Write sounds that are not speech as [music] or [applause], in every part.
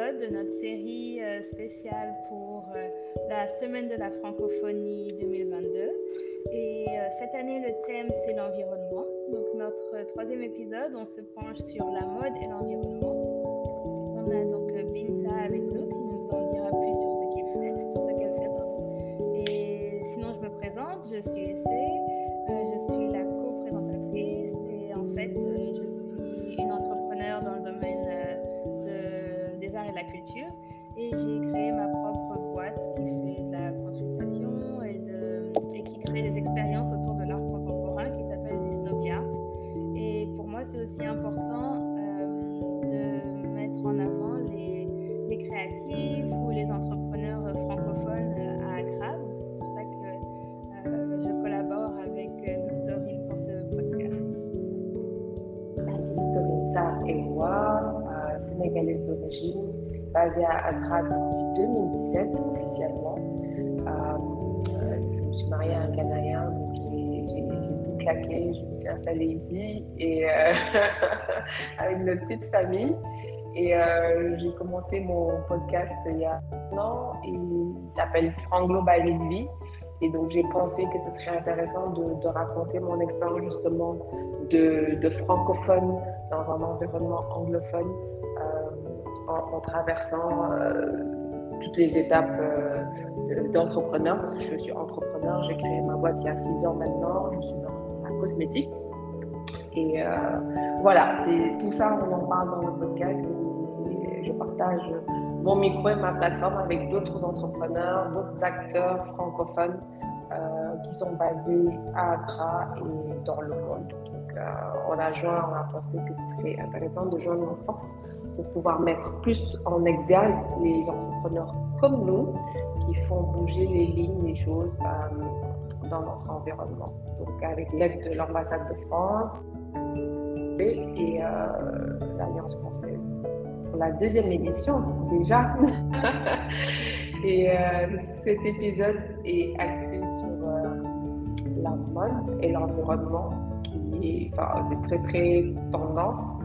de notre série euh, spéciale pour euh, la Semaine de la francophonie 2022. Et euh, cette année, le thème, c'est l'environnement. Donc notre troisième épisode, on se penche sur la mode et l'environnement. Basée à Accra depuis 2017 officiellement. Euh, je me suis mariée à un Ghanéen, donc j'ai tout claqué, je me suis installée ici et euh, [laughs] avec notre petite famille. Et euh, j'ai commencé mon podcast il y a un an et il s'appelle Franglo by Miss V. Et donc j'ai pensé que ce serait intéressant de, raconter mon expérience justement de, francophone dans un environnement anglophone euh, en, traversant euh, toutes les étapes euh, d'entrepreneur parce que je suis entrepreneur. J'ai créé ma boîte il y a six ans maintenant. Je suis dans la cosmétique. Et euh, voilà, tout ça, on en parle dans le podcast. Et je partage mon micro et ma plateforme avec d'autres entrepreneurs, d'autres acteurs francophones qui sont basés à Accra et dans le monde. Donc, on a on a pensé que ce serait intéressant de joindre nos forces pour pouvoir mettre plus en exergue les entrepreneurs comme nous qui font bouger les lignes, les choses euh, dans notre environnement. Donc, avec l'aide de l'ambassade de France et, et l'Alliance française pour la deuxième édition déjà. [laughs] et euh, cet épisode est axé sur euh, la mode et l'environnement qui est, enfin, c'est très très tendance.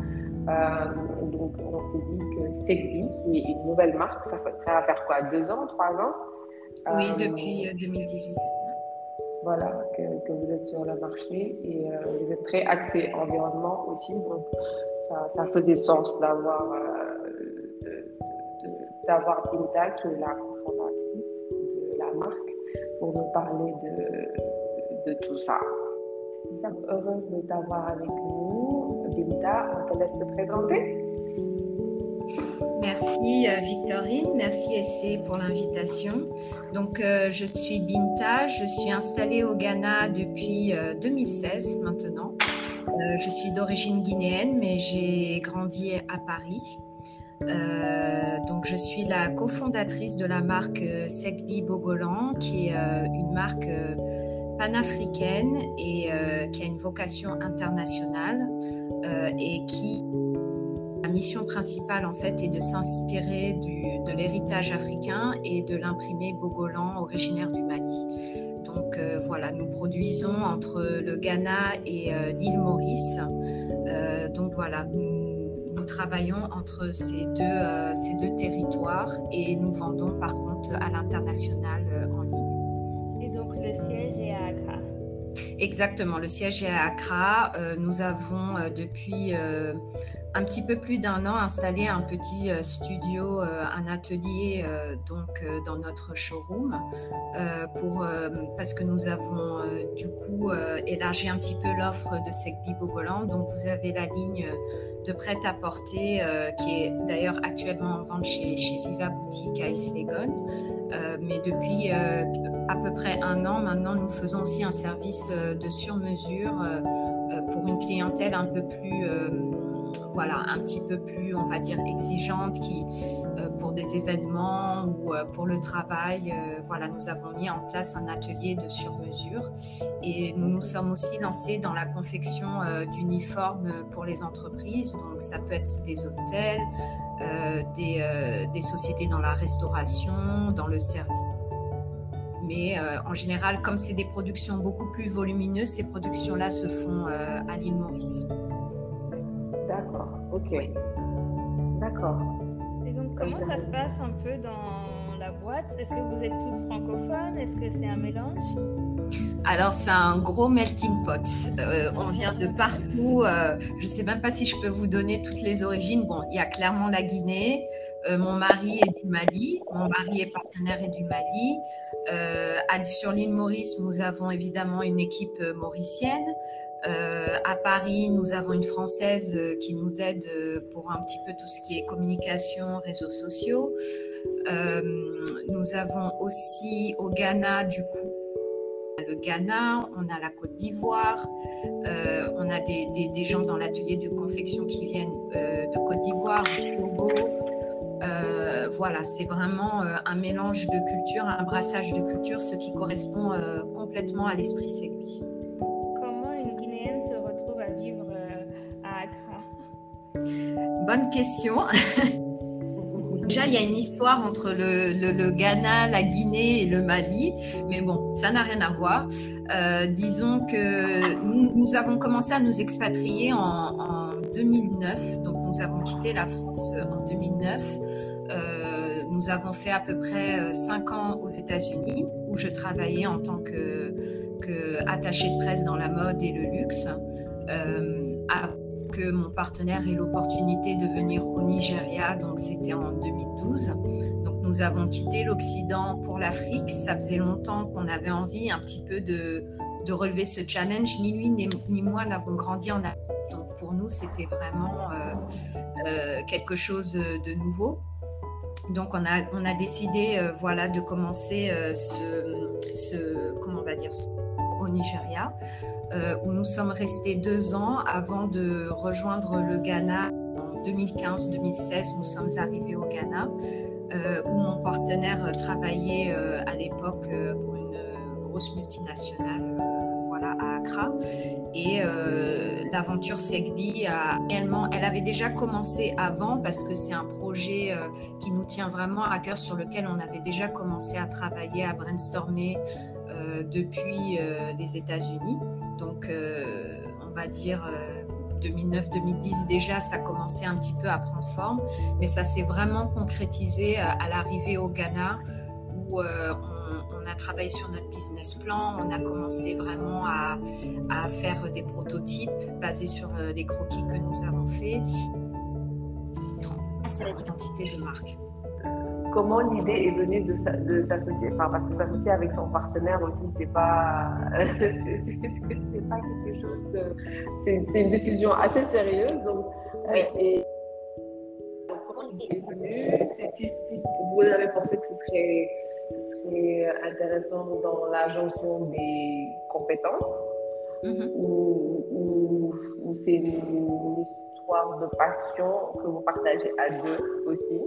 Euh, donc on s'est dit que Segbi, qui est une nouvelle marque, ça, ça va faire quoi Deux ans, trois ans? Oui, depuis 2018 voilà, que, que, vous êtes sur le marché et euh, vous êtes très axé environnement aussi. Donc, ça, ça faisait sens d'avoir euh, d'avoir qui est la cofondatrice de la marque, pour nous parler de, de tout ça. Nous sommes heureuses de t'avoir avec nous. Binta, on te laisse te présenter. Merci Victorine, merci Essay pour l'invitation. Donc euh, je suis Binta, je suis installée au Ghana depuis euh, 2016 maintenant. Euh, je suis d'origine guinéenne mais j'ai grandi à Paris. donc je suis la cofondatrice de la marque Segbi Bogolan qui est une marque panafricaine et qui a une vocation internationale et qui la mission principale, en fait, est de s'inspirer de l'héritage africain et de l'imprimer Bogolan, originaire du Mali. Donc euh, voilà, nous produisons entre le Ghana et euh, l'île Maurice. Euh, donc voilà, nous, travaillons entre ces deux, euh, ces deux territoires et nous vendons par contre à l'international en Exactement, le siège est à Accra. nous avons depuis un petit peu plus d'un an installé un petit studio, un atelier donc dans notre showroom pour parce que nous avons du coup élargi un petit peu l'offre de Segbi Bogolan. Donc vous avez la ligne de prêt-à-porter qui est d'ailleurs actuellement en vente chez, chez Viva Boutique à Islegon. mais depuis à peu près un an maintenant, nous faisons aussi un service de sur-mesure pour une clientèle un peu plus voilà, un petit peu plus, on va dire, exigeante qui, euh, pour des événements ou euh, pour le travail, euh, voilà, nous avons mis en place un atelier de sur-mesure et nous nous sommes aussi lancés dans la confection d'uniformes pour les entreprises. Donc, ça peut être des hôtels, des, des, sociétés dans la restauration, dans le service. Mais en général, comme c'est des productions beaucoup plus volumineuses, ces productions-là se font à l'île Maurice. D'accord, ok. Oui. D'accord. Et donc, Comment ça se passe un peu dans la boîte? Est-ce que vous êtes tous francophones? Est-ce que c'est un mélange? Alors, c'est un gros melting pot. Euh, on vient de partout. Euh, je ne sais même pas si je peux vous donner toutes les origines. Bon, il y a clairement la Guinée. Euh, mon mari est du Mali. Mon mari est partenaire et du Mali. sur l'île Maurice, nous avons évidemment une équipe mauricienne. à Paris, nous avons une Française qui nous aide pour un petit peu tout ce qui est communication, réseaux sociaux. nous avons aussi au Ghana, du coup, le Ghana, on a la Côte d'Ivoire, euh, on a des, gens dans l'atelier de confection qui viennent euh, de Côte d'Ivoire, du Togo. Euh, voilà, c'est vraiment un mélange de cultures, un brassage de cultures, ce qui correspond complètement à l'esprit Segbi. Comment une Guinéenne se retrouve à vivre à Accra? Bonne question. [laughs] Déjà, il y a une histoire entre le, Ghana, la Guinée et le Mali, mais bon, ça n'a rien à voir. Euh, disons que nous, avons commencé à nous expatrier en, 2009, donc nous avons quitté la France en 2009. Euh, nous avons fait à peu près 5 euh, ans aux États-Unis, où je travaillais en tant que, attachée de presse dans la mode et le luxe que mon partenaire ait l'opportunité de venir au Nigeria, donc c'était en 2012. Donc nous avons quitté l'Occident pour l'Afrique. Ça faisait longtemps qu'on avait envie un petit peu de, relever ce challenge. Ni lui ni, moi n'avons grandi en Afrique. Donc pour nous, c'était vraiment euh, euh, quelque chose de nouveau. Donc on a, décidé euh, voilà, de commencer ce, ce, comment on va dire, au Nigeria. Euh, où nous sommes restés deux ans avant de rejoindre le Ghana. En 2015-2016, nous sommes arrivés au Ghana, euh, où mon partenaire travaillait euh, à l'époque pour une grosse multinationale voilà, à Accra. Et l'aventure Segbi a elle avait déjà commencé avant parce que c'est un projet qui nous tient vraiment à cœur, sur lequel on avait déjà commencé à travailler, à brainstormer depuis les États-Unis. Donc, euh, on va dire 2009-2010 euh, déjà, ça commençait un petit peu à prendre forme, mais ça s'est vraiment concrétisé à, l'arrivée au Ghana où euh, on, a travaillé sur notre business plan, on a commencé vraiment à, faire des prototypes basés sur les croquis que nous avons faits. C'est l'identité de marque comment l'idée est venue de, s'associer enfin, Parce que s'associer avec son partenaire aussi, c'est pas, [laughs] c'est pas quelque chose de. C'est une décision assez sérieuse. Donc, oui. Euh, et, comment l'idée est venue si, si, vous avez pensé que ce serait, ce serait intéressant dans la jonction des compétences mm-hmm. ou, ou, ou c'est une, histoire de passion que vous partagez à deux aussi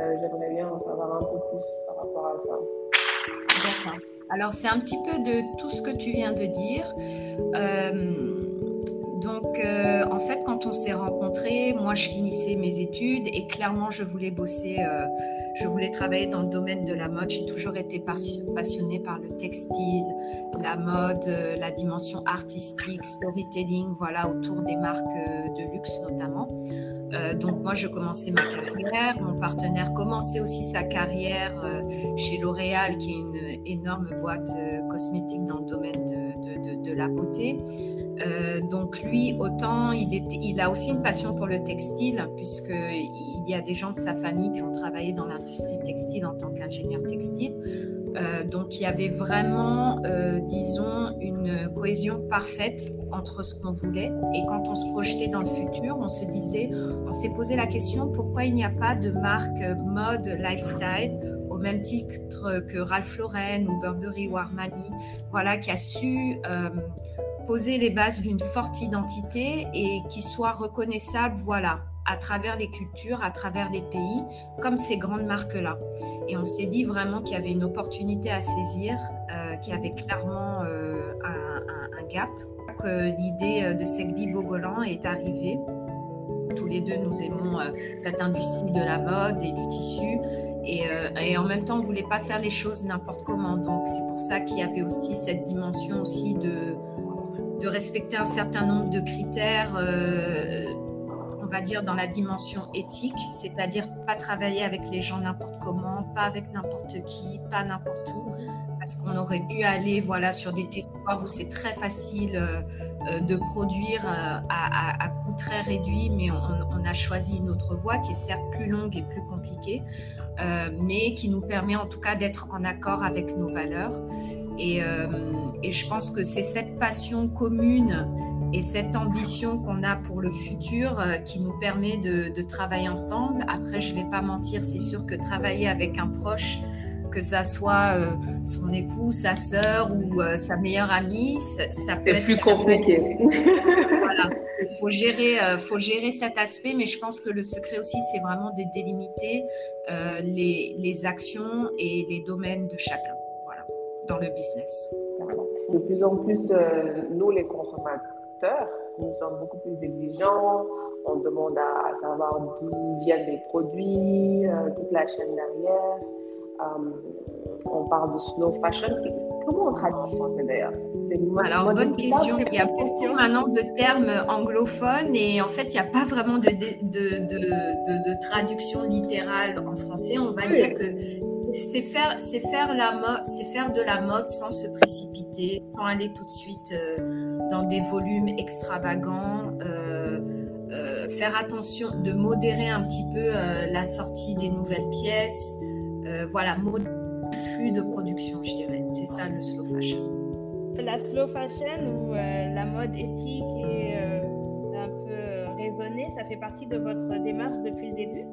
euh, j'aimerais bien en savoir un peu plus par rapport à ça. D'accord. Alors, c'est un petit peu de tout ce que tu viens de dire. Euh, donc, euh, en fait, quand on s'est rencontrés, moi, je finissais mes études et clairement, je voulais bosser, je voulais travailler dans le domaine de la mode. J'ai toujours été passionnée par le textile, la mode, la dimension artistique, storytelling, voilà, autour des marques de luxe notamment. Euh, donc moi, je commençais ma carrière. Mon partenaire commençait aussi sa carrière euh, chez L'Oréal, qui est une énorme boîte euh, cosmétique dans le domaine de, la beauté. donc lui, autant il, il a aussi une passion pour le textile, puisqu'il y a des gens de sa famille qui ont travaillé dans l'industrie textile en tant qu'ingénieur textile. Euh, donc il y avait vraiment, euh, disons, une cohésion parfaite entre ce qu'on voulait. Et quand on se projetait dans le futur, on se disait, on s'est posé la question pourquoi il n'y a pas de marque mode lifestyle au même titre que Ralph Lauren ou Burberry ou Armani, voilà, qui a su euh, poser les bases d'une forte identité et qui soit reconnaissable, voilà, à travers les cultures, à travers les pays, comme ces grandes marques-là. Et on s'est dit vraiment qu'il y avait une opportunité à saisir, euh, qu'il y avait clairement euh, un, gap. Que l'idée euh, de Segbi Bogolan est arrivée. Tous les deux, nous aimons cette industrie de la mode et du tissu. Et, en même temps, on ne voulait pas faire les choses n'importe comment. Donc, c'est pour ça qu'il y avait aussi cette dimension aussi de respecter un certain nombre de critères va dire, dans la dimension éthique, c'est-à-dire pas travailler avec les gens n'importe comment, pas avec n'importe qui, pas n'importe où, parce qu'on aurait pu aller voilà, sur des territoires où c'est très facile euh, euh, de produire à, coût très réduit, mais on, a choisi une autre voie qui est certes plus longue et plus compliquée, mais qui nous permet en tout cas d'être en accord avec nos valeurs. Et je pense que c'est cette passion commune et cette ambition qu'on a pour le futur euh, qui nous permet de, travailler ensemble. Après, je ne vais pas mentir, c'est sûr que travailler avec un proche, que ça soit euh, son époux, sa sœur ou euh, sa meilleure amie, ça, peut être plus compliqué. [laughs] voilà, il [laughs] faut gérer, faut gérer cet aspect, mais je pense que le secret aussi, c'est vraiment de délimiter les, les actions et les domaines de chacun, voilà, dans le business. De plus en plus, nous les consommateurs nous sommes beaucoup plus exigeants. On demande à, savoir d'où viennent les produits, euh, toute la chaîne derrière. Euh, on parle de slow fashion. Comment on traduit en français d'ailleurs? Alors, bonne question. Il y a beaucoup maintenant de termes anglophones et en fait, il n'y a pas vraiment de, de, de, de, traduction littérale en français. On va dire que c'est faire, c'est faire, la mode, c'est faire de la mode sans se précipiter, sans aller tout de suite. Euh, dans des volumes extravagants, euh, euh, faire attention de modérer un petit peu euh, la sortie des nouvelles pièces, voilà, modérer le flux de production, je dirais. C'est ça le slow fashion. La slow fashion ou la mode éthique et un peu raisonnée, ça fait partie de votre démarche depuis le début?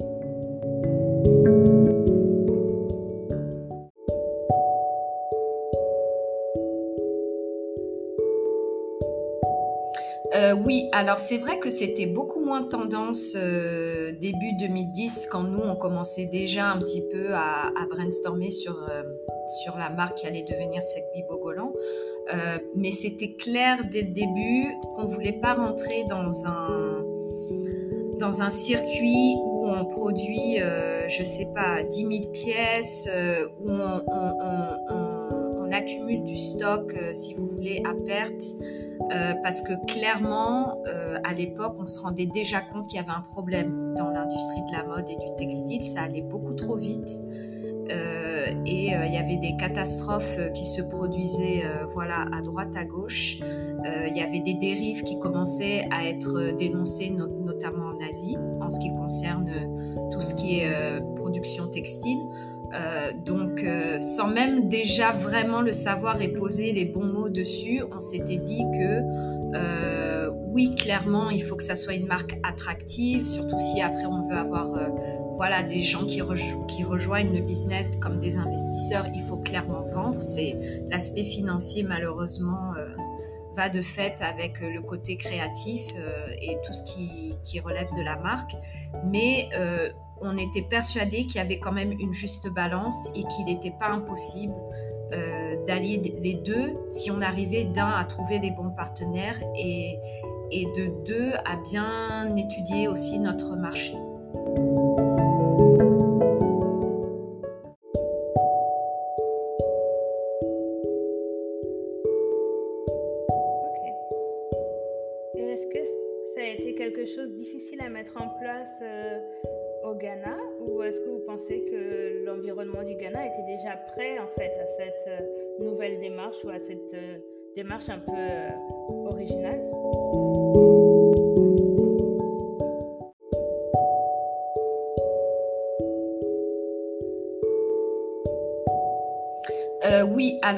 Euh, oui, alors c'est vrai que c'était beaucoup moins tendance euh, début 2010 quand nous on commençait déjà un petit peu à, brainstormer sur, euh, sur la marque qui allait devenir Segbi Bogolan. mais c'était clair dès le début qu'on ne voulait pas rentrer dans un, dans un circuit où on produit, je ne sais pas, 10 000 pièces, où on, on, accumule du stock, si vous voulez, à perte. Euh, parce que clairement, euh, à l'époque, on se rendait déjà compte qu'il y avait un problème dans l'industrie de la mode et du textile. Ça allait beaucoup trop vite. Euh, et il y avait des catastrophes qui se produisaient voilà, à droite, à gauche. Il y avait des dérives qui commençaient à être dénoncées, notamment en Asie, en ce qui concerne tout ce qui est production textile. Euh, donc, euh, sans même déjà vraiment le savoir et poser les bons mots dessus, on s'était dit que euh, oui, clairement, il faut que ça soit une marque attractive, surtout si après on veut avoir voilà, des gens qui, rejoignent le business comme des investisseurs, il faut clairement vendre. C'est l'aspect financier, malheureusement, va de fait avec le côté créatif et tout ce qui, qui, relève de la marque. Mais on était persuadé qu'il y avait quand même une juste balance et qu'il n'était pas impossible euh, d'allier les deux si on arrivait d'un à trouver les bons partenaires et, et de deux à bien étudier aussi notre marché.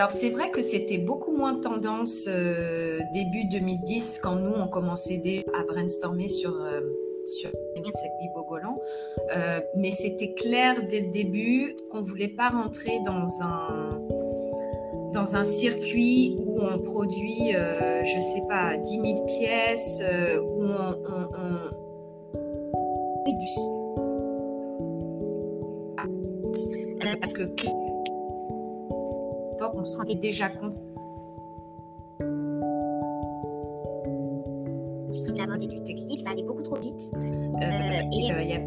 Alors c'est vrai que c'était beaucoup moins tendance début 2010 quand nous on commençait à brainstormer sur sur Bogolan. Euh, mais c'était clair dès le début qu'on ne voulait pas rentrer dans un, dans un circuit où on produit, euh, je sais pas, 10 000 pièces, euh, où on, on, Parce que on se rendait déjà compte la mode et du textile, ça allait beaucoup trop vite. Euh, et il y a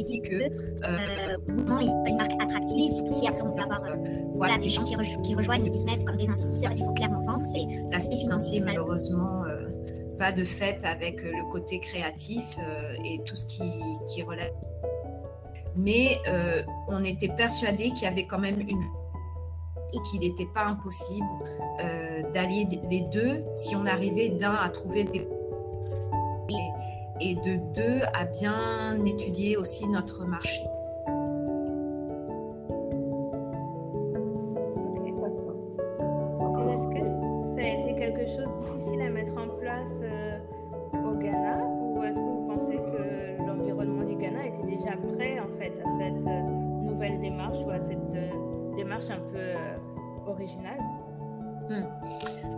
euh, dit que euh, mouvement est une marque attractive, surtout si après on veut avoir voilà, des gens qui, rejoignent le business comme des investisseurs, il faut clairement vendre. L'aspect financier, malheureusement, va de fait avec le côté créatif et tout ce qui, qui relève. Mais on était persuadé qu'il y avait quand même une et qu'il n'était pas impossible d'allier les deux si on arrivait d'un à trouver des et de deux, à bien étudier aussi notre marché.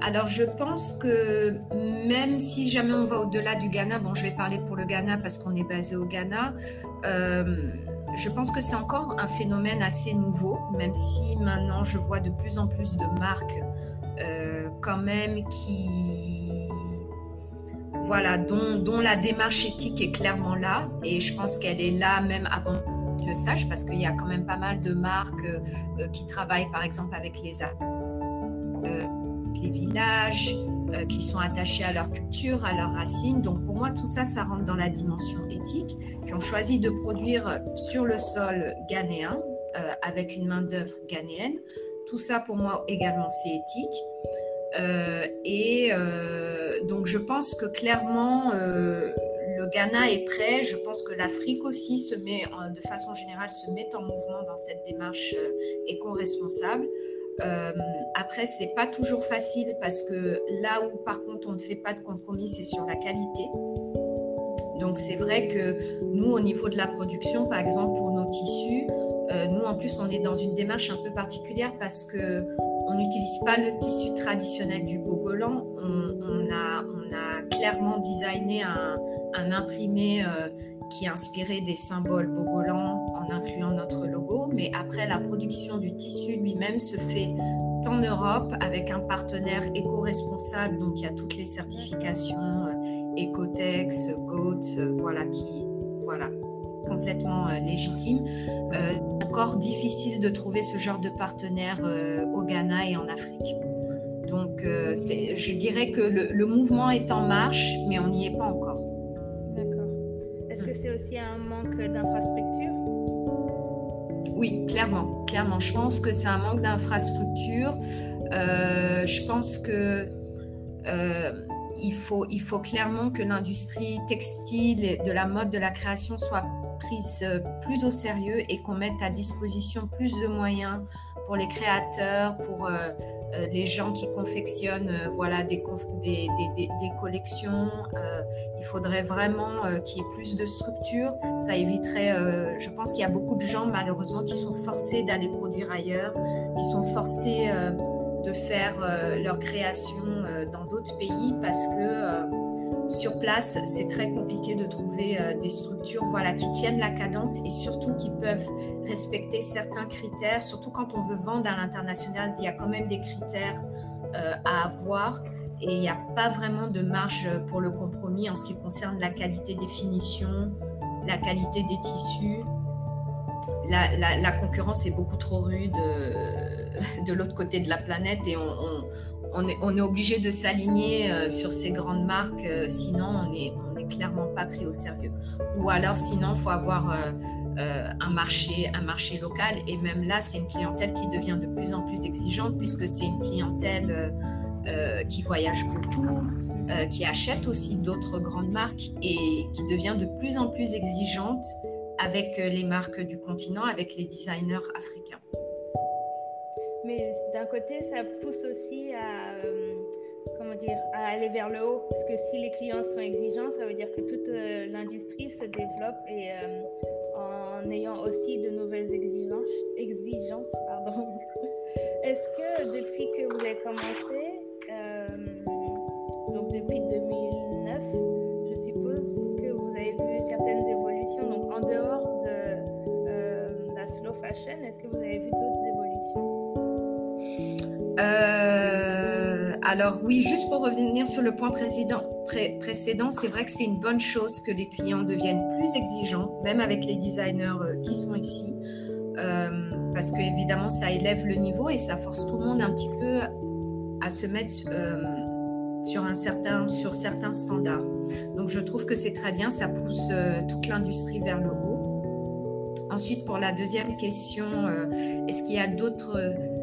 Alors je pense que même si jamais on va au-delà du Ghana, bon je vais parler pour le Ghana parce qu'on est basé au Ghana, euh, je pense que c'est encore un phénomène assez nouveau, même si maintenant je vois de plus en plus de marques euh, quand même qui... Voilà, dont, dont, la démarche éthique est clairement là, et je pense qu'elle est là même avant le sache, parce qu'il y a quand même pas mal de marques euh, qui travaillent par exemple avec les les villages, euh, qui sont attachés à leur culture, à leurs racines. Donc pour moi, tout ça, ça rentre dans la dimension éthique, qui ont choisi de produire sur le sol ghanéen, euh, avec une main-d'œuvre ghanéenne. Tout ça, pour moi, également, c'est éthique. Euh, et donc je pense que clairement, le Ghana est prêt. Je pense que l'Afrique aussi se met, de façon générale, se met en mouvement dans cette démarche éco-responsable. Euh, après, c'est pas toujours facile parce que là où, par contre, on ne fait pas de compromis, c'est sur la qualité. Donc, c'est vrai que nous, au niveau de la production, par exemple, pour nos tissus, euh, nous, en plus, on est dans une démarche un peu particulière parce que on n'utilise pas le tissu traditionnel du Bogolan. On, a, clairement designé un, un imprimé euh, qui est inspiré des symboles Bogolan incluant notre logo, mais après la production du tissu lui-même se fait en Europe avec un partenaire éco-responsable, donc il y a toutes les certifications euh, Ecotex, GOAT, euh, voilà qui voilà complètement euh, légitime. encore difficile de trouver ce genre de partenaire au Ghana et en Afrique. Donc je dirais que le mouvement est en marche, mais on n'y est pas encore. Oui, clairement, clairement. Je pense que c'est un manque d'infrastructure. Euh, je pense que euh, il, faut, il faut clairement que l'industrie textile, de la mode, de la création soit prise euh, plus au sérieux et qu'on mette à disposition plus de moyens pour les créateurs, pour euh, les gens qui confectionnent euh, voilà, des, des, des, collections. il faudrait vraiment qu'il y ait plus de structure. Ça éviterait, je pense qu'il y a beaucoup de gens malheureusement qui sont forcés d'aller produire ailleurs, qui sont forcés de faire leur création dans d'autres pays parce que sur place, c'est très compliqué de trouver euh, des structures voilà, qui tiennent la cadence et surtout qui peuvent respecter certains critères, surtout quand on veut vendre à l'international, il y a quand même des critères euh, à avoir et il n'y a pas vraiment de marge pour le compromis en ce qui concerne la qualité des finitions, la qualité des tissus. La, concurrence est beaucoup trop rude euh, [laughs] de l'autre côté de la planète et on on est, obligé de s'aligner euh, sur ces grandes marques, euh, sinon on n'est on clairement pas pris au sérieux. Ou alors sinon, il faut avoir euh, un, marché, un marché local. Et même là, c'est une clientèle qui devient de plus en plus exigeante puisque c'est une clientèle qui voyage beaucoup, qui achète aussi d'autres grandes marques et qui devient de plus en plus exigeante avec les marques du continent, avec les designers africains. Mais d'un côté, ça pousse aussi à, euh, comment dire, à aller vers le haut. Parce que si les clients sont exigeants, ça veut dire que toute euh, l'industrie se développe et euh, en ayant aussi de nouvelles exigences. exigences pardon. [laughs] Est-ce que depuis que vous avez commencé, donc depuis 2009, je suppose que vous avez vu certaines évolutions. Donc en dehors de la slow fashion, est-ce que vous avez vu d'autres alors oui, juste pour revenir sur le point précédent, c'est vrai que c'est une bonne chose que les clients deviennent plus exigeants, même avec les designers qui sont ici, parce que évidemment, ça élève le niveau et ça force tout le monde un petit peu à se mettre sur, un certain, sur certains standards. Donc je trouve que c'est très bien, ça pousse euh, toute l'industrie vers le haut. Ensuite, pour la deuxième question, euh, est-ce qu'il y a d'autres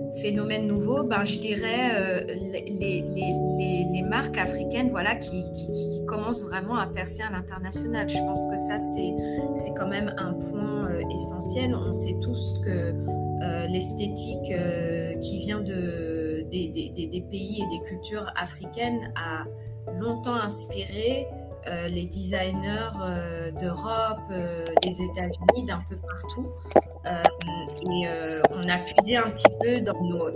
euh, phénomènes nouveaux ben, Je dirais les, les, les, marques africaines voilà, qui, qui, qui, commencent vraiment à percer à l'international. Je pense que ça, c'est quand même un point essentiel. On sait tous que l'esthétique qui vient de des, pays et des cultures africaines a longtemps inspiré euh, les designers euh, d'Europe, euh, des États-Unis, d'un peu partout. et on a puisé un petit peu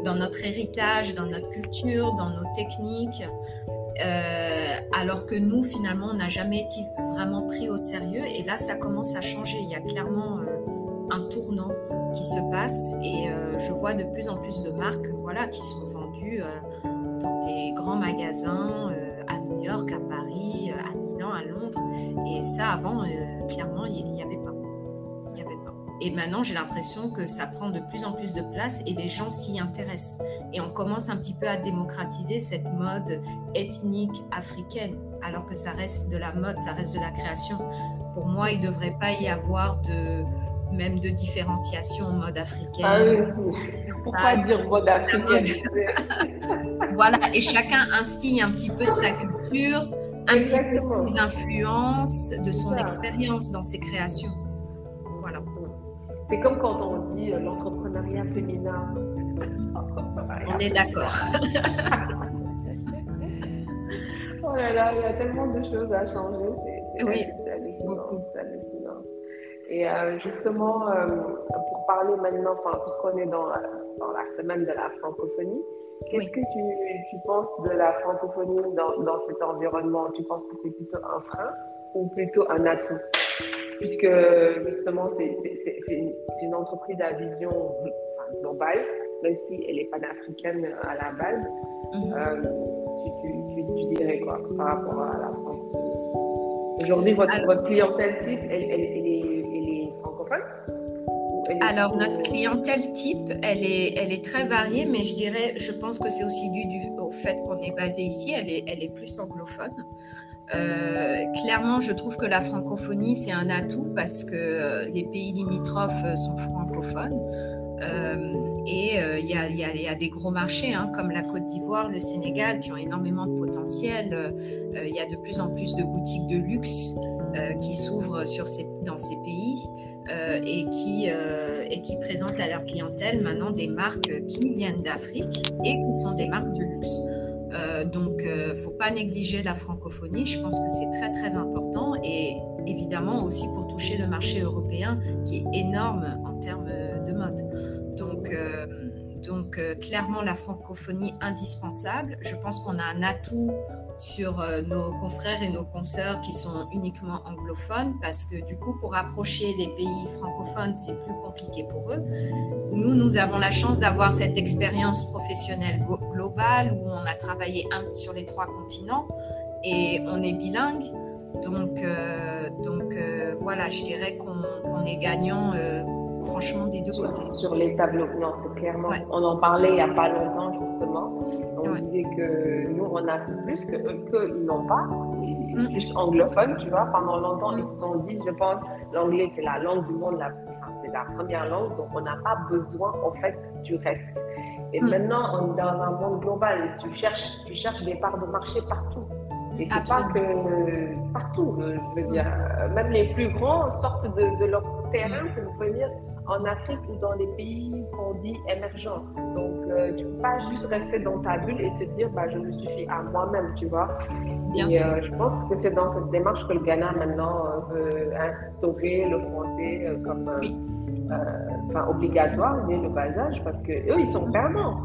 dans, notre héritage, dans notre culture, dans nos techniques, alors que nous, finalement, on n'a jamais été vraiment pris au sérieux. Et là, ça commence à changer. Il y a clairement un tournant qui se passe et je vois de plus en plus de marques voilà, qui sont euh, dans des grands magasins à New York, à Paris, Et ça, avant, clairement, il n'y avait pas. Il y avait pas. Et maintenant, j'ai l'impression que ça prend de plus en plus de place et les gens s'y intéressent. Et on commence un petit peu à démocratiser cette mode ethnique africaine, alors que ça reste de la mode, ça reste de la création. Pour moi, il ne devrait pas y avoir de, même de différenciation en mode africain. Ah Pourquoi dire mode africain [laughs] Voilà, et chacun instille un petit peu de sa culture, un petit peu de ses influences, de son expérience dans ses créations. Voilà. C'est comme quand on dit euh, l'entrepreneuriat féminin. On est d'accord. [laughs] oh là là, il y a tellement de choses à changer. oui, beaucoup. Et euh, justement, euh, pour parler maintenant, puisqu'on est dans la, semaine de la francophonie, qu'est-ce que tu, tu, penses de la francophonie dans, dans, cet environnement? Tu penses que c'est plutôt un frein ou plutôt un atout? Puisque justement, c'est une entreprise à vision globale, même si elle est panafricaine à la base. Mhm. Euh, tu, tu, dirais quoi par rapport à la francophonie Aujourd'hui, votre, votre, clientèle type, elle, elle, elle est alors, notre clientèle type, elle est, très variée, mais je dirais, je pense que c'est aussi dû au fait qu'on est basé ici, elle est, plus anglophone. Euh, clairement, je trouve que la francophonie, c'est un atout parce que euh, les pays limitrophes sont francophones. Euh, et il y, y, a des gros marchés hein, comme la Côte d'Ivoire, le Sénégal, qui ont énormément de potentiel. Il y a de plus en plus de boutiques de luxe qui s'ouvrent dans ces pays. Euh, et, qui, euh, et qui présentent à leur clientèle maintenant des marques qui viennent d'Afrique et qui sont des marques de luxe. Euh, donc, ne faut pas négliger la francophonie. Je pense que c'est très, très important. Et évidemment aussi pour toucher le marché européen qui est énorme en termes de mode. Donc, donc clairement, la francophonie indispensable. Je pense qu'on a un atout sur euh, nos confrères et nos consoeurs qui sont uniquement anglophones parce que du coup, pour approcher les pays francophones, c'est plus compliqué pour eux. Nous, nous avons la chance d'avoir cette expérience professionnelle globale où on a travaillé sur les trois continents et on est bilingue. Donc, euh, donc euh, voilà, je dirais qu'on est gagnant franchement des deux côtés. Sur les tableaux, non, c'est clairement. On en parlait il n'y a pas longtemps on disait que nous, on a plus que qu'ils n'ont pas, mm. juste anglophone, tu vois. Pendant longtemps, ils se sont dit, je pense, l'anglais, c'est la langue du monde, c'est la première langue, donc on n'a pas besoin, en fait, du reste. Et mm. maintenant, on est dans un monde global. Tu cherches, tu cherches des parts de marché partout. Et c'est pas que partout, je veux dire. Même les plus grands sortent de, de leur terrain pour venir en Afrique ou dans les pays qu'on dit émergents. Donc, euh, tu ne peux pas juste rester dans ta bulle et te dire, bah, je me suffis à moi-même, tu vois. Bien sûr. Euh, je pense que c'est dans cette démarche que le Ghana maintenant euh, veut instaurer le français comme enfin, obligatoire dès le bas âge parce qu'eux, ils sont perdants.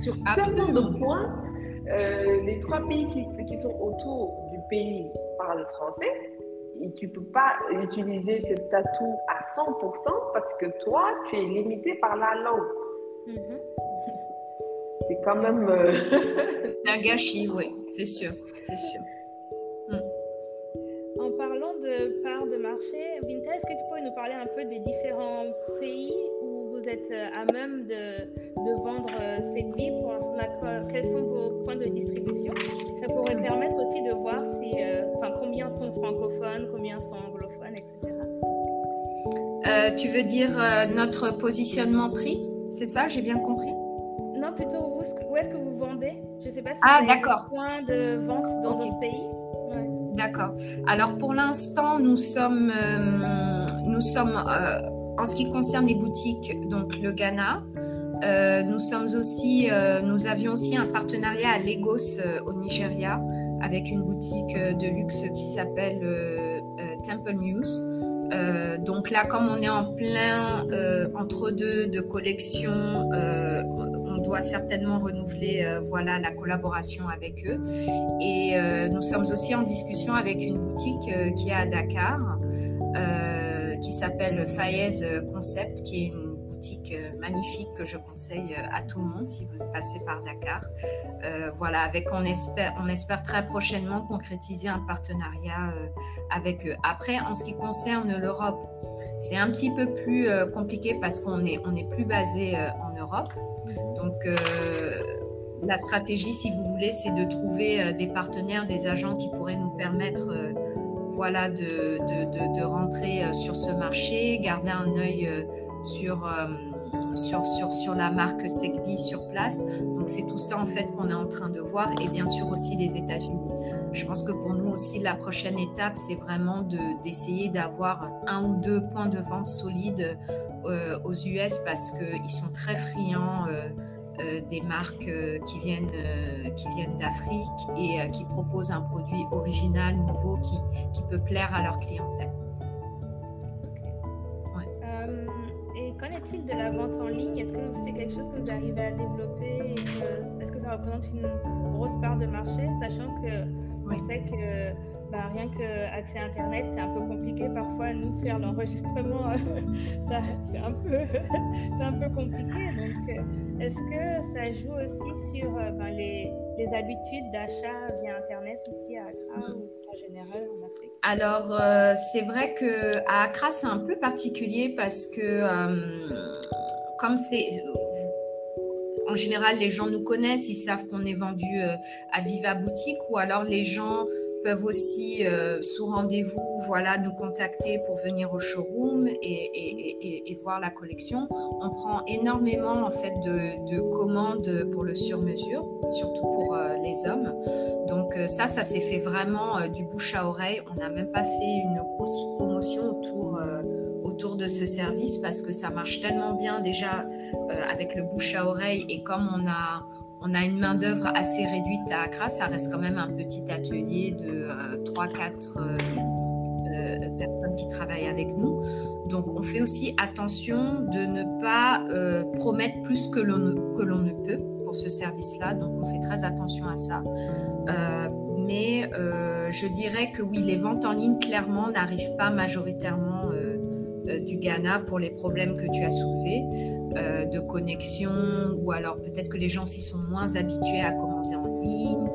Sur tellement de points, les trois pays qui, qui sont autour du pays parlent français et tu ne peux pas utiliser ce tatou à 100% parce que toi, tu es limité par la langue. Mm-hmm. C'est quand même. Euh, [laughs] c'est un gâchis, oui, c'est sûr, c'est sûr. Mm. En parlant de part de marché, Vinta, est-ce que tu pourrais nous parler un peu des différents pays où vous êtes euh, à même de, de vendre euh, ces prix pour, Quels sont vos points de distribution? Ça pourrait permettre aussi de voir si sont francophones, combien sont anglophones, etc. tu veux dire notre positionnement prix C'est ça, j'ai bien compris? Non, plutôt où, est-ce que vous vendez? Je ne sais pas si ah, vous avez des points de vente dans d'autres pays. D'accord. Alors pour l'instant, nous sommes, euh, nous sommes euh, en ce qui concerne les boutiques, donc le Ghana. Euh, nous sommes aussi, nous avions aussi un partenariat à Lagos au Nigeria avec une boutique de luxe qui s'appelle Temple News. donc là, comme on est en plein entre deux de collections doit certainement renouveler euh, voilà, la collaboration avec eux. Et euh, nous sommes aussi en discussion avec une boutique euh, qui est à Dakar, qui s'appelle Fayez Concept, qui est une boutique magnifique que je conseille à tout le monde si vous passez par Dakar. voilà, avec on espère, on espère très prochainement concrétiser un partenariat avec eux. Après, en ce qui concerne l'Europe, c'est un petit peu plus compliqué parce qu'on est, on est plus basé en Europe. Donc, euh, la stratégie, si vous voulez, c'est de trouver euh, des partenaires, des agents qui pourraient nous permettre euh, voilà, de, de, rentrer sur ce marché, garder un œil sur, sur, sur, sur la marque Segbi sur place. Donc, c'est tout ça en fait qu'on est en train de voir et bien sûr aussi les États-Unis. Je pense que pour nous aussi, la prochaine étape, c'est vraiment d'essayer d'avoir un ou deux points de vente solides aux US parce qu'ils sont très friands euh, des marques euh, qui viennent, euh, viennent d'Afrique et qui proposent un produit original, nouveau, qui, qui peut plaire à leur clientèle. De la vente en ligne? Est-ce que c'est quelque chose que vous arrivez à développer Est-ce que ça représente une grosse part de marché, sachant que on sait que bah, rien que accès à Internet, c'est un peu compliqué parfois. Nous, faire l'enregistrement, [laughs] c'est un, peu, [laughs] un peu compliqué. Donc, euh, est-ce que ça joue aussi sur euh, ben, les, les, habitudes d'achat via Internet ici à Accra ou en général en Afrique Alors, euh, c'est vrai qu'à Accra, c'est un peu particulier parce que comme c'est en général, les gens nous connaissent, ils savent qu'on est vendu à Viva Boutique ou alors les gens peuvent aussi, euh, sous rendez-vous, voilà, nous contacter pour venir au showroom et, voir la collection. On prend énormément en fait de, commandes pour le sur-mesure, surtout pour euh, les hommes. Donc euh, ça, ça s'est fait vraiment du bouche à oreille. On n'a même pas fait une grosse promotion autour autour de ce service parce que ça marche tellement bien déjà avec le bouche à oreille et comme on a on a une main-d'œuvre assez réduite à Accra. Ça reste quand même un petit atelier de 3-4 euh, euh, personnes qui travaillent avec nous. Donc, on fait aussi attention de ne pas euh, promettre plus que l'on ne peut pour ce service-là. Donc, on fait très attention à ça. mais je dirais que oui, les ventes en ligne, clairement, n'arrivent pas majoritairement du Ghana pour les problèmes que tu as soulevés. Euh, de connexion ou alors peut-être que les gens aussi sont moins habitués à commander en ligne.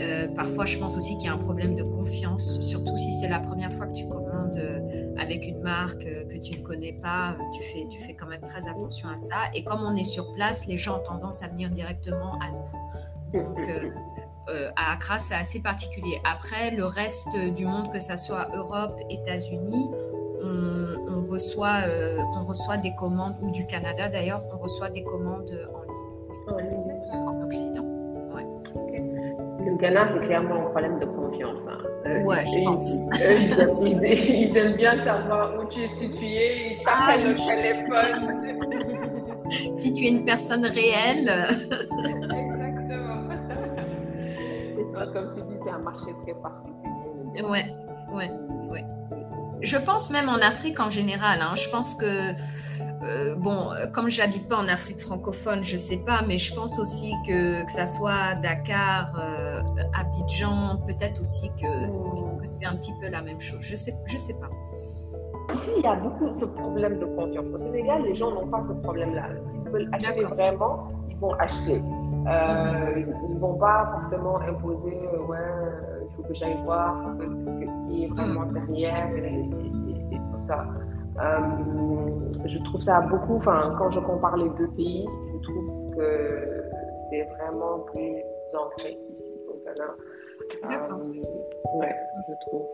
Euh, parfois, je pense aussi qu'il y a un problème de confiance, surtout si c'est la première fois que tu commandes euh, avec une marque que tu ne connais pas. Tu fais, tu fais quand même très attention à ça. Et comme on est sur place, les gens ont tendance à venir directement à nous. Donc, à Accra, c'est assez particulier. Après, le reste du monde, que ce soit Europe, États-Unis, on, reçoit, euh, on reçoit des commandes, ou du Canada d'ailleurs, on reçoit des commandes en ligne, en, Occident. Le Ghana, c'est clairement un problème de confiance. Hein. Euh, ouais, je pense. ils, aiment, bien savoir où tu es situé, ils t'appellent ah, le téléphone. [laughs] si tu es une personne réelle. Exactement. [laughs] Comme tu dis, c'est un marché très particulier. Ouais, ouais, ouais je pense même en Afrique en général. Hein. je pense que, euh, bon, comme je n'habite pas en Afrique francophone, je ne sais pas, mais je pense aussi que, que ça soit Dakar, euh, Abidjan, peut-être aussi que, c'est un petit peu la même chose. Je ne sais, je sais pas. Ici, il y a beaucoup de ce problème de confiance. Au Sénégal, les gens n'ont pas ce problème-là. S'ils veulent acheter vraiment, ils vont acheter. Euh, ils ne vont pas forcément imposer, ouais, il faut que j'aille voir ce qui est vraiment derrière et, tout ça. je trouve ça beaucoup, enfin, quand je compare les deux pays, je trouve que c'est vraiment plus ancré ici au Ghana. D'accord. ouais, je trouve.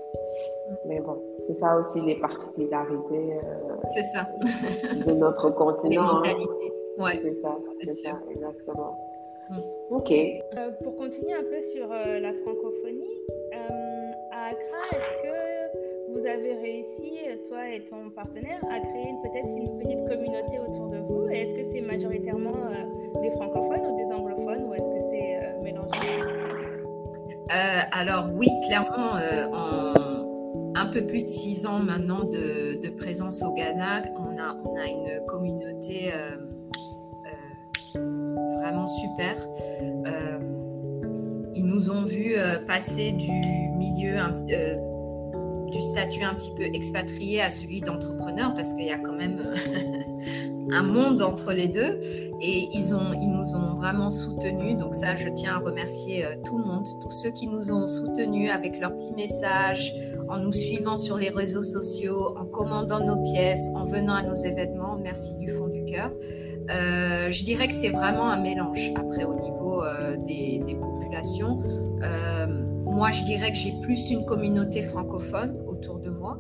Mais bon, c'est ça aussi les particularités c'est ça. de notre [laughs] continent. Les hein. mentalités. Ouais. C'est ça, C'est ça, exactement. Mm. Ok. Euh, pour continuer un peu sur euh, la francophonie, euh, à Accra, est-ce que vous avez réussi, toi et ton partenaire, à créer peut-être une petite communauté autour de vous? Et Est-ce que c'est majoritairement euh, des francophones ou des anglophones ou est-ce que c'est euh, mélangé? Euh, alors oui, clairement, euh, en un peu plus de six ans maintenant de, de présence au Ghana, on a, on a une communauté vraiment super. Euh, ils nous ont vu euh, passer du milieu, euh, du statut un petit peu expatrié à celui d'entrepreneur, parce qu'il y a quand même [laughs] un monde entre les deux. Et ils, ont, ils nous ont vraiment soutenus. Donc ça, je tiens à remercier tout le monde, tous ceux qui nous ont soutenus avec leurs petits messages, en nous suivant sur les réseaux sociaux, en commandant nos pièces, en venant à nos événements. Merci du fond du cœur. Euh, je dirais que c'est vraiment un mélange après au niveau euh, des, populations. Euh, moi, je dirais que j'ai plus une communauté francophone autour de moi.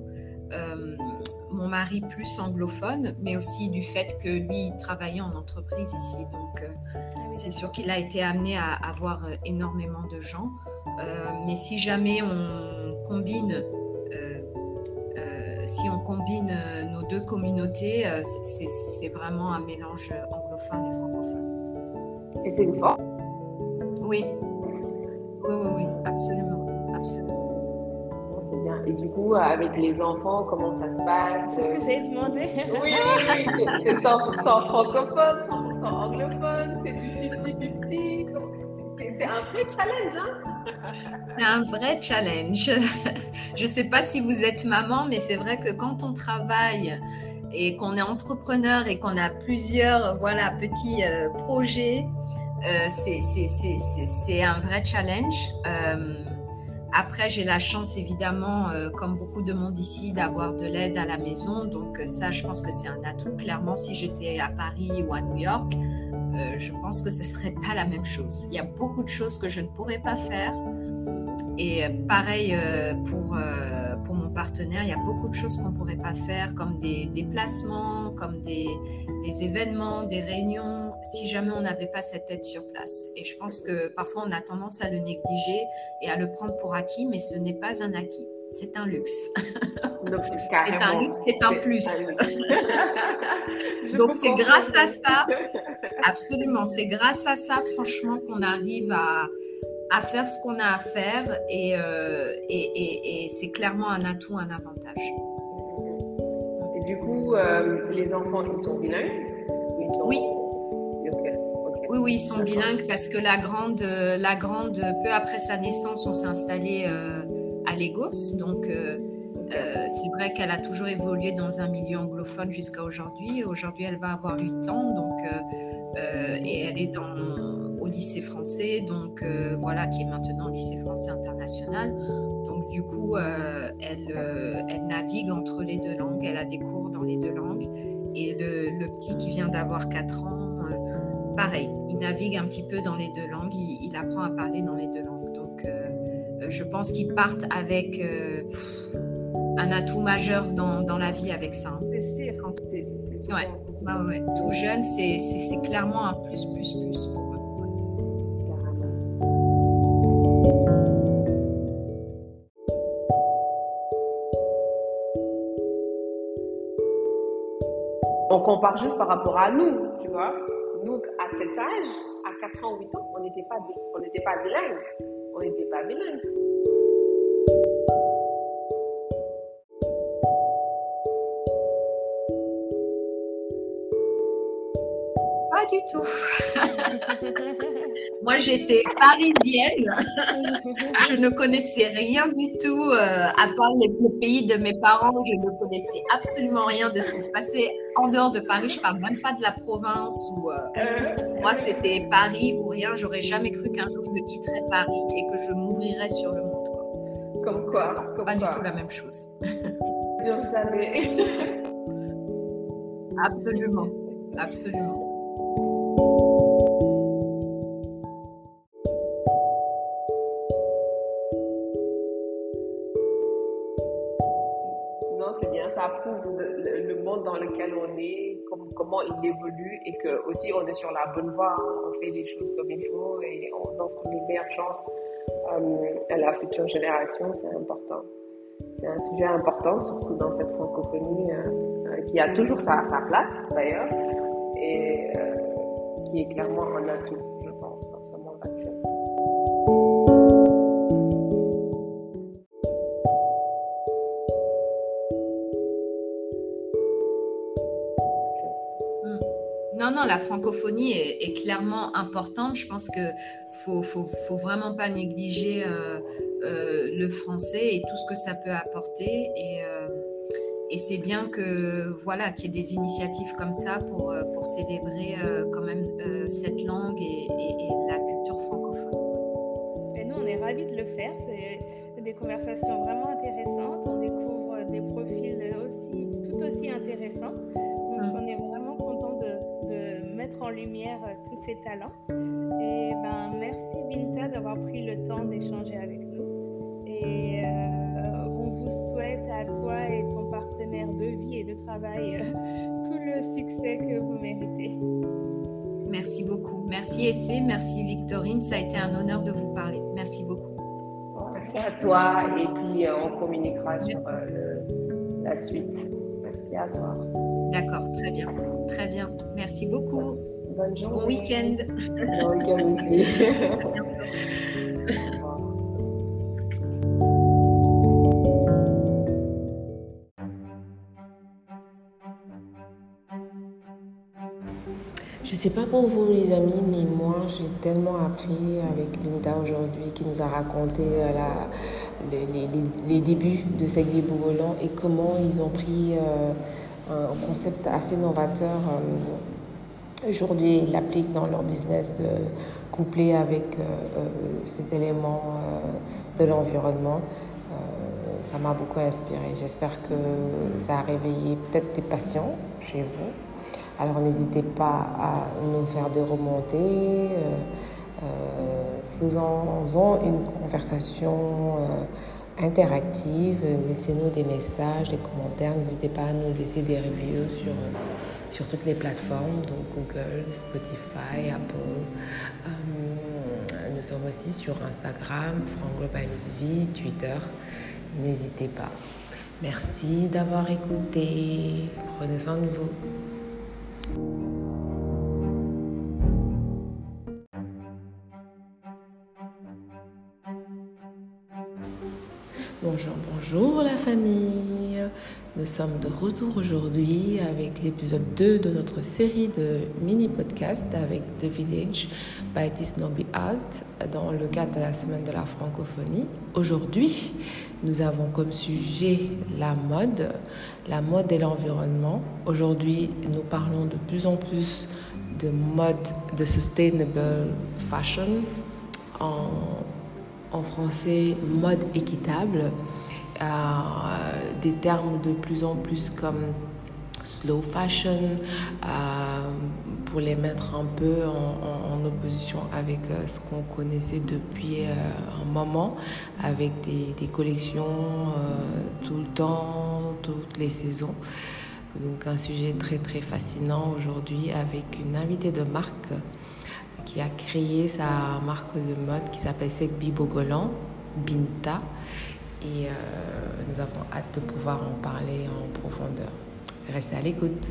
Mon mari plus anglophone, mais aussi du fait que lui il travaillait en entreprise ici. Donc, c'est sûr qu'il a été amené à avoir énormément de gens. Mais si jamais on combine, si on combine deux communautés, euh, c'est- vraiment un mélange anglophone et francophone. Et c'est une force. Oui, oui, oui, oui, absolument, absolument. C'est bien. Et du coup, avec les enfants, comment ça se passe? C'est ce que j'ai demandé. Oui, oui, oui, c'est- c'est 100% francophone, 100% anglophone, c'est du 50-50. C'est- C'est un vrai challenge, hein? C'est un vrai challenge. [laughs] Je ne sais pas si vous êtes maman, mais c'est vrai que quand on travaille et qu'on est entrepreneur et qu'on a plusieurs voilà, petits euh, projets, euh, c'est- un vrai challenge. Euh, après, j'ai la chance, évidemment, comme beaucoup de monde ici, d'avoir de l'aide à la maison. Donc ça, je pense que c'est un atout. Clairement, si j'étais à Paris ou à New York, euh, je pense que ce serait pas la même chose. Il y a beaucoup de choses que je ne pourrais pas faire. Et euh, pareil euh, pour, pour mon partenaire, il y a beaucoup de choses qu'on ne pourrait pas faire, comme des déplacements, comme des, des événements, des réunions, si jamais on n'avait pas cette aide sur place. Et je pense que parfois on a tendance à le négliger et à le prendre pour acquis, mais ce n'est pas un acquis, c'est un luxe. [laughs] C'est un luxe, c'est un plus. un [laughs] Donc, c'est grâce à ça [laughs] Absolument, c'est grâce à ça, franchement, qu'on arrive à, à faire ce qu'on a à faire et, euh, et, et- et c'est clairement un atout, un avantage. Et du coup, euh, les enfants, ils sont bilingues Ou ils sont- Oui. Oui, oui, ils sont bilingues parce que la grande, euh, la grande, peu après sa naissance, on s'est installé euh, à Lagos. Donc, euh, euh, c'est vrai qu'elle a toujours évolué dans un milieu anglophone jusqu'à aujourd'hui. Aujourd'hui, elle va avoir 8 ans donc, euh, et elle est dans, au lycée français, donc voilà, qui est maintenant lycée français international. Donc, du coup, elle, elle navigue entre les deux langues. Elle a des cours dans les deux langues. Et le, petit qui vient d'avoir 4 ans, pareil, il navigue un petit peu dans les deux langues, il, apprend à parler dans les deux langues. Donc, je pense qu'ils partent avec euh, pff, un atout majeur dans, dans la vie avec ça. hein. C'est sûr. Ouais, ouais, Tout jeune, c'est clairement un plus, plus, plus pour eux. On compare juste par rapport à nous, tu vois. Nous, à cet âge, à 4 ans, 8 ans, on n'était pas, on pas bilingue. On n'était pas bilingue. Pas du tout. [laughs] Moi, j'étais parisienne. [laughs] Je ne connaissais rien du tout, euh, à part les, le pays de mes parents. Je ne connaissais absolument rien de ce qui se passait en dehors de Paris. Je parle même pas de la province. Ou, euh, moi, c'était Paris ou rien. J'aurais jamais cru qu'un jour je quitterais Paris et que je m'ouvrirais sur le monde. quoi. Comme quoi, comme Pas du tout la même chose. [laughs] Jamais. Absolument, absolument. Il évolue et que aussi on est sur la bonne voie, hein. on fait les choses comme il faut et on offre les meilleures chances euh, à la future génération, c'est important. C'est un sujet important, surtout dans cette francophonie euh, euh, qui a toujours sa, sa place d'ailleurs et qui est clairement un atout, Non, la francophonie est, clairement importante. Je pense que faut, faut, vraiment pas négliger euh, euh, le français et tout ce que ça peut apporter. Et, euh, et c'est bien que voilà qu'il y ait des initiatives comme ça pour, pour célébrer quand même cette langue et, la culture francophone. Lumière tous ces talents. Et ben, merci Binta d'avoir pris le temps d'échanger avec nous. Et euh, on vous souhaite à toi et ton partenaire de vie et de travail euh, [laughs] tout le succès que vous méritez. Merci beaucoup. Merci Essé, merci Victorine. Ça a été un honneur de vous parler. Merci beaucoup. Merci à toi et puis euh, on communiquera sur le, la suite. Merci à toi. D'accord, très bien. Très bien. Merci beaucoup. Bonne journée. Bon week-end. Bon week-end aussi. [laughs] Je sais pas pour vous les amis, mais moi j'ai tellement appris avec Binta aujourd'hui qui nous a raconté euh, la, les, les, les, débuts de Segui Bougolan et comment ils ont pris euh, un concept assez novateur. Euh, aujourd'hui, ils l'appliquent dans leur business euh, couplé avec euh, cet élément de l'environnement. ça m'a beaucoup inspiré. J'espère que ça a réveillé peut-être des passions chez vous. Alors n'hésitez pas à nous faire des remontées. Faisons-en une conversation interactive. Laissez-nous des messages, des commentaires. N'hésitez pas à nous laisser des reviews sur, sur toutes les plateformes, donc Google, Spotify, Apple. Euh, nous sommes aussi sur Instagram, Franck Global Vie, Twitter. N'hésitez pas. Merci d'avoir écouté. Prenez soin de vous. Bonjour, bonjour la famille. Nous sommes de retour aujourd'hui avec l'épisode 2 de notre série de mini-podcasts avec The Village by Disnobi Alt dans le cadre de la semaine de la francophonie. Aujourd'hui, nous avons comme sujet la mode, la mode et l'environnement. Aujourd'hui, nous parlons de plus en plus de mode, de sustainable fashion en français mode équitable, des termes de plus en plus comme slow fashion, euh, pour les mettre un peu en, opposition avec euh, ce qu'on connaissait depuis euh, un moment, avec des, collections euh, tout le temps, toutes les saisons. Donc un sujet très très fascinant aujourd'hui avec une invitée de marque qui a créé sa marque de mode qui s'appelle Sekbi Bogolan, Binta. Et euh, nous avons hâte de pouvoir en parler en profondeur. Restez à l'écoute.